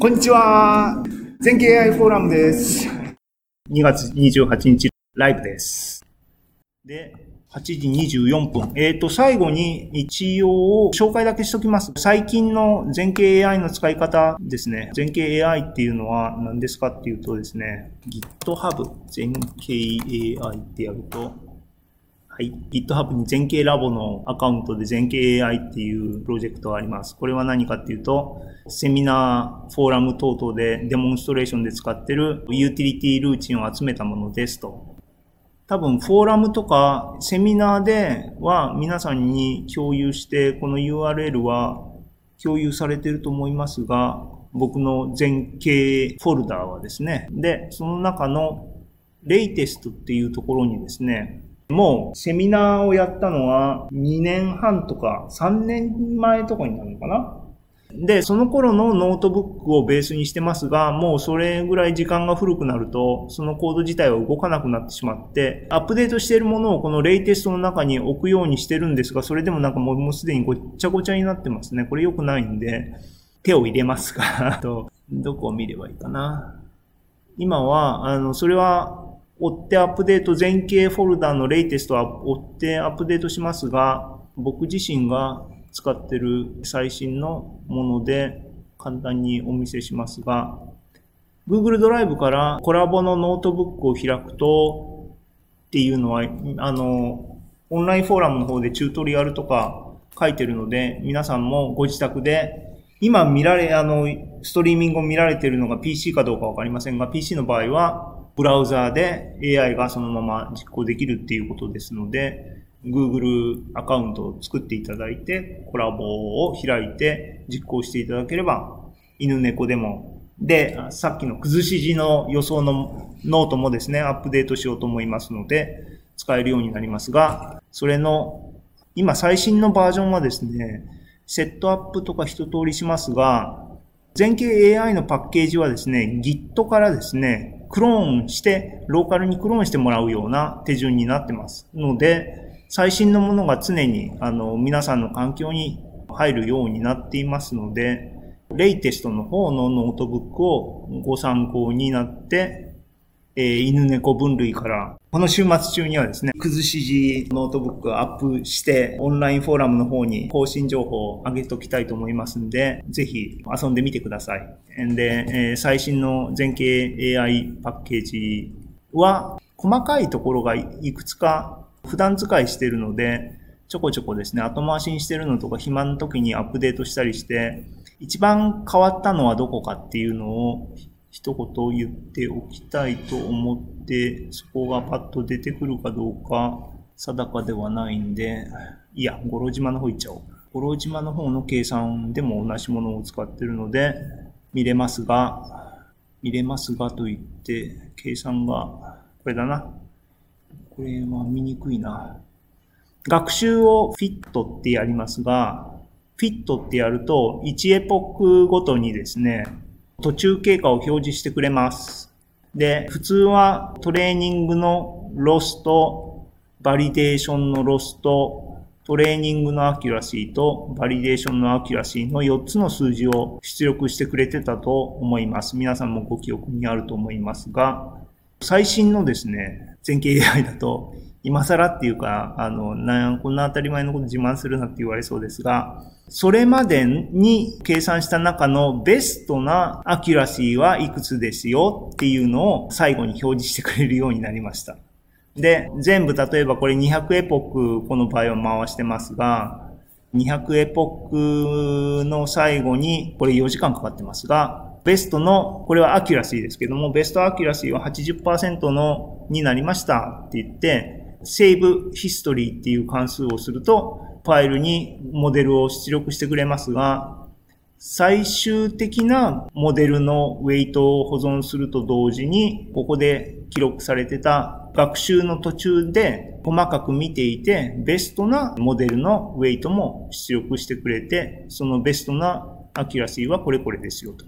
こんにちは。全経 AI フォーラムです。2月28日ライブです。で、8時24分。えっ、と、最後に一応紹介だけしときます。最近の全景 AI の使い方ですね。全景 AI っていうのは何ですかっていうとですね、GitHub 全景 AI ってやると、はい。GitHub に全景ラボのアカウントで全景 AI っていうプロジェクトがあります。これは何かっていうと、セミナー、フォーラム等々でデモンストレーションで使ってるユーティリティルーチンを集めたものですと。多分、フォーラムとかセミナーでは皆さんに共有して、この URL は共有されてると思いますが、僕の全景フォルダーはですね。で、その中の latest っていうところにですね、もうセミナーをやったのは2年半とか3年前とかになるのかな？で、その頃のノートブックをベースにしてますが、もうそれぐらい時間が古くなると、そのコード自体は動かなくなってしまって、アップデートしているものをこの latest の中に置くようにしてるんですが、それでもなんかもうすでにごっちゃごちゃになってますね。これ良くないんで、手を入れますが、あと、どこを見ればいいかな？今は、あの、それは、追ってアップデート、全景フォルダの latest は追ってアップデートしますが、僕自身が使ってる最新のもので簡単にお見せしますが、Google ドライブから Colab のノートブックを開くとっていうのは、あの、オンラインフォーラムの方でチュートリアルとか書いてるので、皆さんもご自宅で今見られ、あの、ストリーミングを見られてるのが PC かどうかわかりませんが、PC の場合はブラウザーで AI がそのまま実行できるっていうことですので、Google アカウントを作っていただいて、 Colab を開いて実行していただければ、犬猫でも。で、さっきの崩し字の予想のノートもですね、アップデートしようと思いますので、使えるようになりますが、それの、今最新のバージョンはですね、セットアップとか一通りしますが、全景 AI のパッケージはですね、Git からですね、クローンして、ローカルにクローンしてもらうような手順になってます。ので、最新のものが常に、あの、皆さんの環境に入るようになっていますので、 latest の方のノートブックをご参考になって、えー、犬猫分類から、この週末中にはですね、崩し字ノートブックアップして、オンラインフォーラムの方に更新情報を上げておきたいと思いますんで、ぜひ遊んでみてください。で、えー、最新の全景 AI パッケージは、細かいところがいくつか普段使いしてるので、ちょこちょこですね、後回しにしてるのとか暇の時にアップデートしたりして、一番変わったのはどこかっていうのを一言言っておきたいと思って、そこがパッと出てくるかどうか定かではないんで、いや、五郎島の方行っちゃおう。五郎島の方の計算でも同じものを使ってるので、見れますが、見れますがと言って、計算が、これだな。これは見にくいな。学習をフィットってやりますが、フィットってやると、1エポックごとにですね、途中経過を表示してくれます。で、普通はトレーニングのロスと、バリデーションのロスと、トレーニングの accuracy と、バリデーションの accuracy の4つの数字を出力してくれてたと思います。皆さんもご記憶にあると思いますが、最新のですね、全景 AI だと、今更っていうか、あの、な、こんな当たり前のこと自慢するなって言われそうですが、それまでに計算した中のベストな accuracy はいくつですよっていうのを最後に表示してくれるようになりました。で、全部例えばこれ200エポックこの場合は回してますが、200エポックの最後に、これ4時間かかってますが、ベストの、これは accuracy ですけども、 best accuracy は80%のになりましたって言って、 save history っていう関数をすると、ファイルにモデルを出力してくれますが、最終的なモデルのウェイトを保存すると同時に、ここで記録されてた学習の途中で細かく見ていて、ベストなモデルのウェイトも出力してくれて、そのベストなaccuracy はこれこれですよと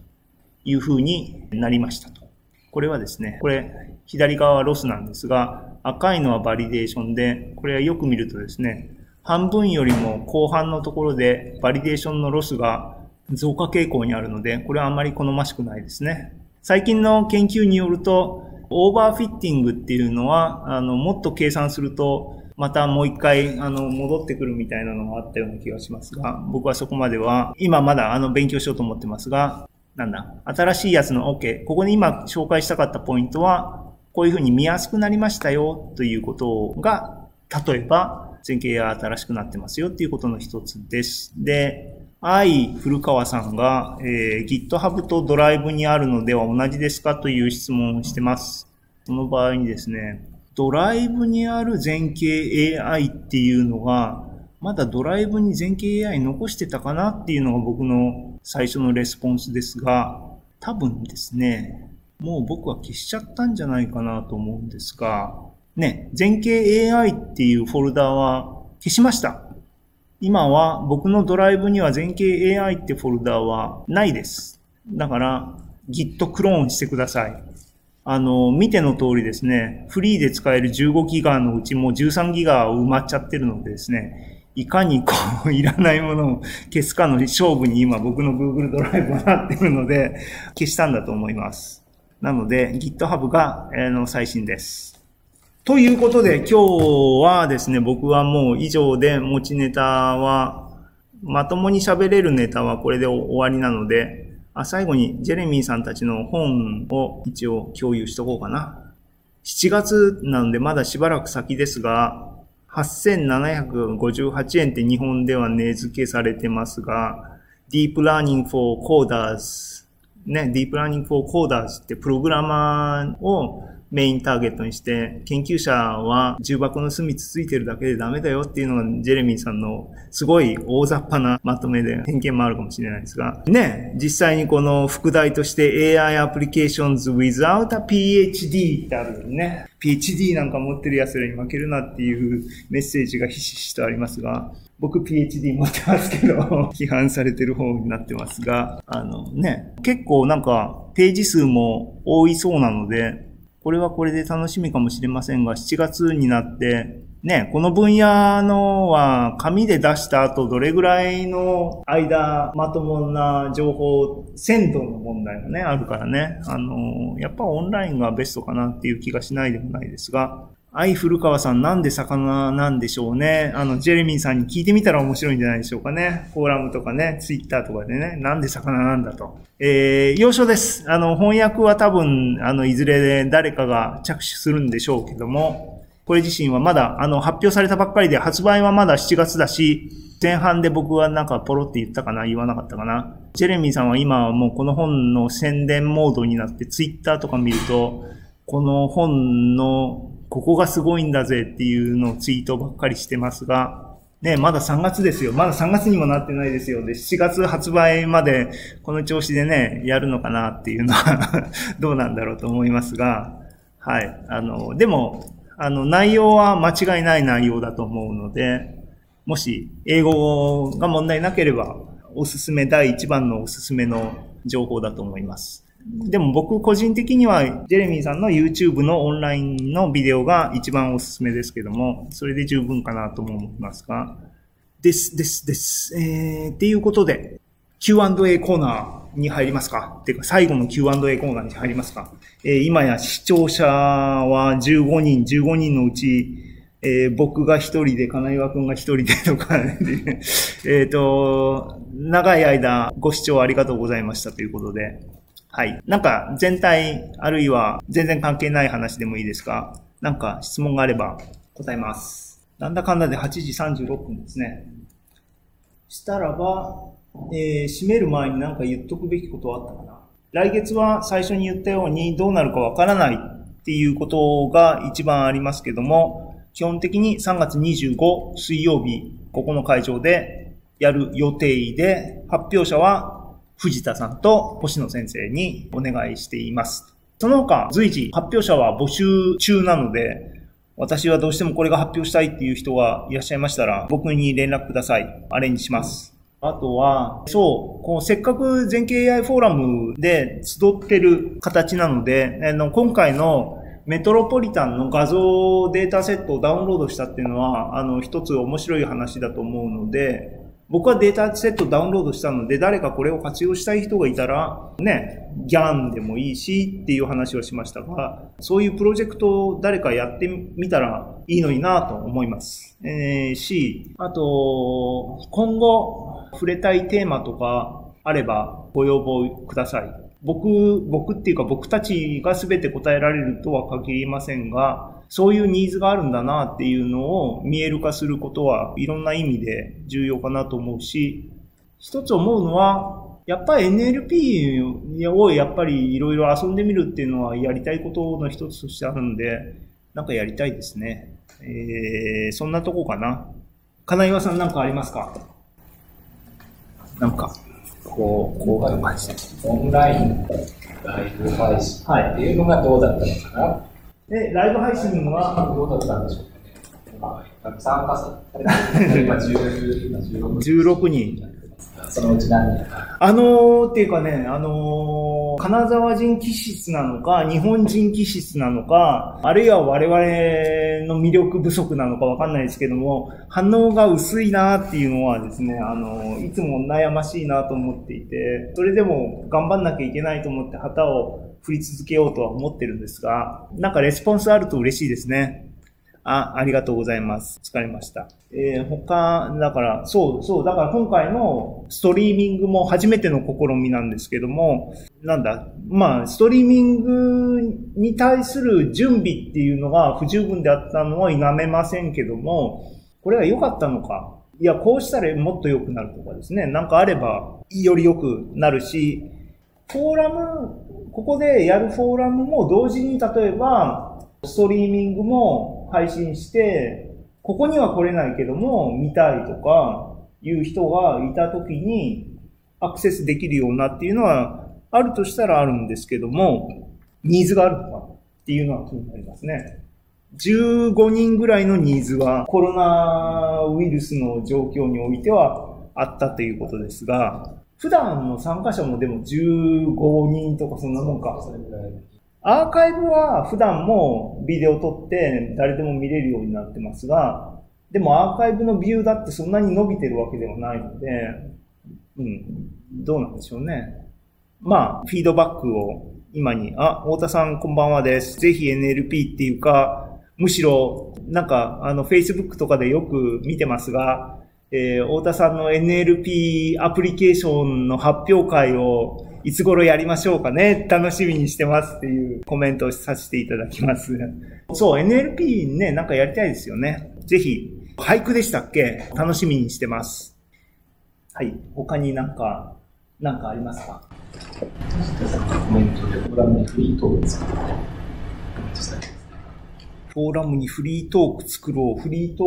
いう風になりましたと。これはですね、これ左側はロスなんですが、赤いのはバリデーションで、これはよく見るとですね、半分よりも後半のところでバリデーションのロスが増加傾向にあるので、これはあんまり好ましくないですね。最近の研究によると、 overfitting っていうのは、あの、もっと計算すると、またもう一回、あの、戻ってくるみたいなのがあったような気がしますが、僕はそこまでは、今まだあの、勉強しようと思ってますが、なんだ、新しいやつの OK。ここに今紹介したかったポイントは、こういうふうに見やすくなりましたよということが、例えば、前景が新しくなってますよっていうことの一つです。で、愛古川さんが、えー、GitHub とドライブにあるのでは同じですかという質問をしてます。その場合にですね、ドライブにある全景 AI っていうのが、まだドライブに全景 AI 残してたかなっていうのが僕の最初のレスポンスですが、多分ですね、もう僕は消しちゃったんじゃないかなと思うんですが、ね、全景 AI っていうフォルダは消しました。今は僕のドライブには全景 AI ってフォルダはないです。だから Git クローンしてください。あの、見ての通りですね、フリーで使える15ギガのうちも13ギガ埋まっちゃってるのでですね、いかにこう、いらないものを消すかの勝負に今僕の Google ドライブはなってるので、消したんだと思います。なので GitHub が、え、の最新です。ということで、今日はですね、僕はもう以上で持ちネタは、まともに喋れるネタはこれで終わりなので、あ最後にジェレミーさんたちの本を一応共有しとこうかな。7月なのでまだしばらく先ですが、8758円って日本では値付けされてますが、Deep Learning for Coders ね、Deep Learning for Coders ってプログラマーをメインターゲットにして、研究者は重箱の隅つついてるだけでダメだよっていうのがジェレミーさんのすごい大雑把なまとめで偏見もあるかもしれないですが、ね、実際にこの副題として AI applications without a PhD ってあるよね。PhD なんか持ってる奴らに負けるなっていうメッセージがひしひしとありますが、僕 PhD 持ってますけど、批判されてる方になってますが、あのね、結構なんかページ数も多いそうなので、これはこれで楽しみかもしれませんが、7月になって、ね、この分野のは紙で出した後どれぐらいの間まともな情報、鮮度の問題がね、あるからね、あの、やっぱオンラインがベストかなっていう気がしないでもないですが、愛古川さんなんで魚なんでしょうね。あの、ジェレミーさんに聞いてみたら面白いんじゃないでしょうかね。フォーラムとかね、ツイッターとかでね、なんで魚なんだと。えー、要所です。あの、翻訳は多分、あの、いずれで誰かが着手するんでしょうけども、これ自身はまだ、あの、発表されたばっかりで、発売はまだ7月だし、前半で僕はなんかポロって言ったかな言わなかったかなジェレミーさんは今はもうこの本の宣伝モードになってツイッターとか見ると、この本のここがすごいんだぜっていうのをツイートばっかりしてますが、ね、まだ3月ですよ。まだ3月にもなってないですよ。で、7月発売までこの調子でね、やるのかなっていうのは どうなんだろうと思いますが、はい。あの、でも、あの、内容は間違いない内容だと思うので、もし英語が問題なければ、おすすめ、第1番のおすすめの情報だと思います。でも僕個人的には、ジェレミーさんの YouTube のオンラインのビデオが一番おすすめですけども、それで十分かなとも思いますが、です、です、です。えー、っていうことで、Q&A コーナーに入りますか？っていうか、最後の Q&A コーナーに入りますか？えー、今や視聴者は15人、15人のうち、えー、僕が一人で、金岩くんが一人でとか、えっと、長い間ご視聴ありがとうございましたということで、はい。なんか全体、あるいは全然関係ない話でもいいですか？なんか質問があれば答えます。なんだかんだで8時36分ですね。したらば、えー、閉める前になんか言っとくべきことはあったかな。来月は最初に言ったようにどうなるかわからないっていうことが一番ありますけども、基本的に3月25水曜日、ここの会場でやる予定で、発表者は藤田さんと星野先生にお願いしています。その他、随時発表者は募集中なので、私はどうしてもこれが発表したいっていう人がいらっしゃいましたら、僕に連絡ください。アレンジします。あとは、そう、こうせっかく全景 AI フォーラムで集ってる形なので、あの今回のメトロポリタンの画像データセットをダウンロードしたっていうのは、あの、一つ面白い話だと思うので、僕はデータセットダウンロードしたので、誰かこれを活用したい人がいたら、ね、ギャンでもいいしっていう話をしましたが、そういうプロジェクトを誰かやってみたらいいのになと思います。えー、し、あと、今後触れたいテーマとかあればご要望ください。僕、僕っていうか僕たちが全て答えられるとは限りませんが、そういうニーズがあるんだなっていうのを見える化することはいろんな意味で重要かなと思うし、一つ思うのは、やっぱり NLP をやっぱりいろいろ遊んでみるっていうのはやりたいことの一つとしてあるんで、なんかやりたいですね。えー、そんなとこかな。金岩さんなんかありますか？なんか、こう、こういう感じで。オンライン、ライブ配信っていうのがどうだったのかな、はいで、ライブ配信はどうだったんでしょう？か参加された。今16人。そのうち何人あのー、っていうかね、あのー、金沢人気質なのか、日本人気質なのか、あるいは我々の魅力不足なのかわかんないですけども、反応が薄いなっていうのはですね、あのー、いつも悩ましいなと思っていて、それでも頑張んなきゃいけないと思って旗を振り続けようとは思ってるんですが、なんかレスポンスあると嬉しいですね。あ、ありがとうございます。疲れました。えー、他、だから、そう、そう、だから今回のストリーミングも初めての試みなんですけども、なんだ、まあ、ストリーミングに対する準備っていうのが不十分であったのは否めませんけども、これは良かったのか。いや、こうしたらもっと良くなるとかですね。なんかあれば、より良くなるし、フォーラムここでやるフォーラムも同時に例えば、ストリーミングも配信して、ここには来れないけども、見たいとか、いう人がいたときに、アクセスできるようなっていうのは、あるとしたらあるんですけども、ニーズがあるのかっていうのは気になりますね。15人ぐらいのニーズはコロナウイルスの状況においてはあったということですが、普段の参加者もでも15人とかそんなもんか。それぐらいアーカイブは普段もビデオ撮って誰でも見れるようになってますが、でもアーカイブのビューだってそんなに伸びてるわけではないので、うん、どうなんでしょうね。まあ、フィードバックを今に、あ、太田さんこんばんはです。ぜひ NLP っていうか、むしろ、なんか、あの、Facebook とかでよく見てますが、えー、太田さんの NLP アプリケーションの発表会をいつ頃やりましょうかね楽しみにしてますっていうコメントをさせていただきます。そう、NLP ね、なんかやりたいですよね。ぜひ、俳句でしたっけ？楽しみにしてます。はい。他になんか、なんかありますか、フラムフリートーク作って、フォーラムにフリートーク作ろう。フリートー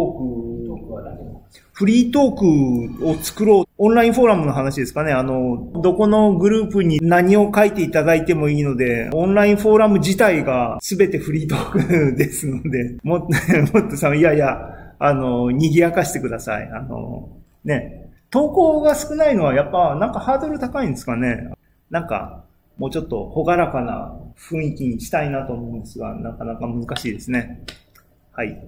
ク、フリートークを作ろう。オンラインフォーラムの話ですかね。あの、どこのグループに何を書いていただいてもいいので、オンラインフォーラム自体が全てフリートークですので、もっと、もっとさ、いやいや、あの、賑やかしてください。あの、ね。投稿が少ないのはやっぱなんかハードル高いんですかね。なんか、もうちょっと朗らかな雰囲気にしたいなと思うんですが、なかなか難しいですね。はい。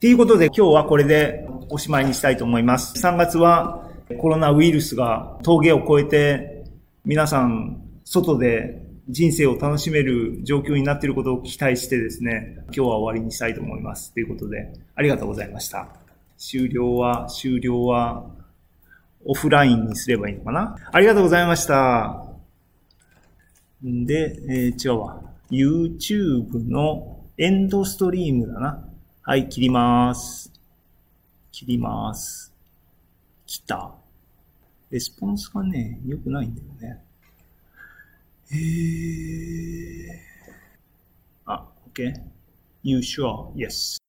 ということで今日はこれでおしまいにしたいと思います。3月はコロナウイルスが峠を越えて皆さん外で人生を楽しめる状況になっていることを期待してですね、今日は終わりにしたいと思います。ということで、ありがとうございました。終了は、終了はオフラインにすればいいのかな？ありがとうございました。んで、えー、違うわ。YouTube のエンドストリームだな。はい、切ります。切ります。来た。レスポンスがね、良くないんだよね。えー。あ、OK? You sure? Yes.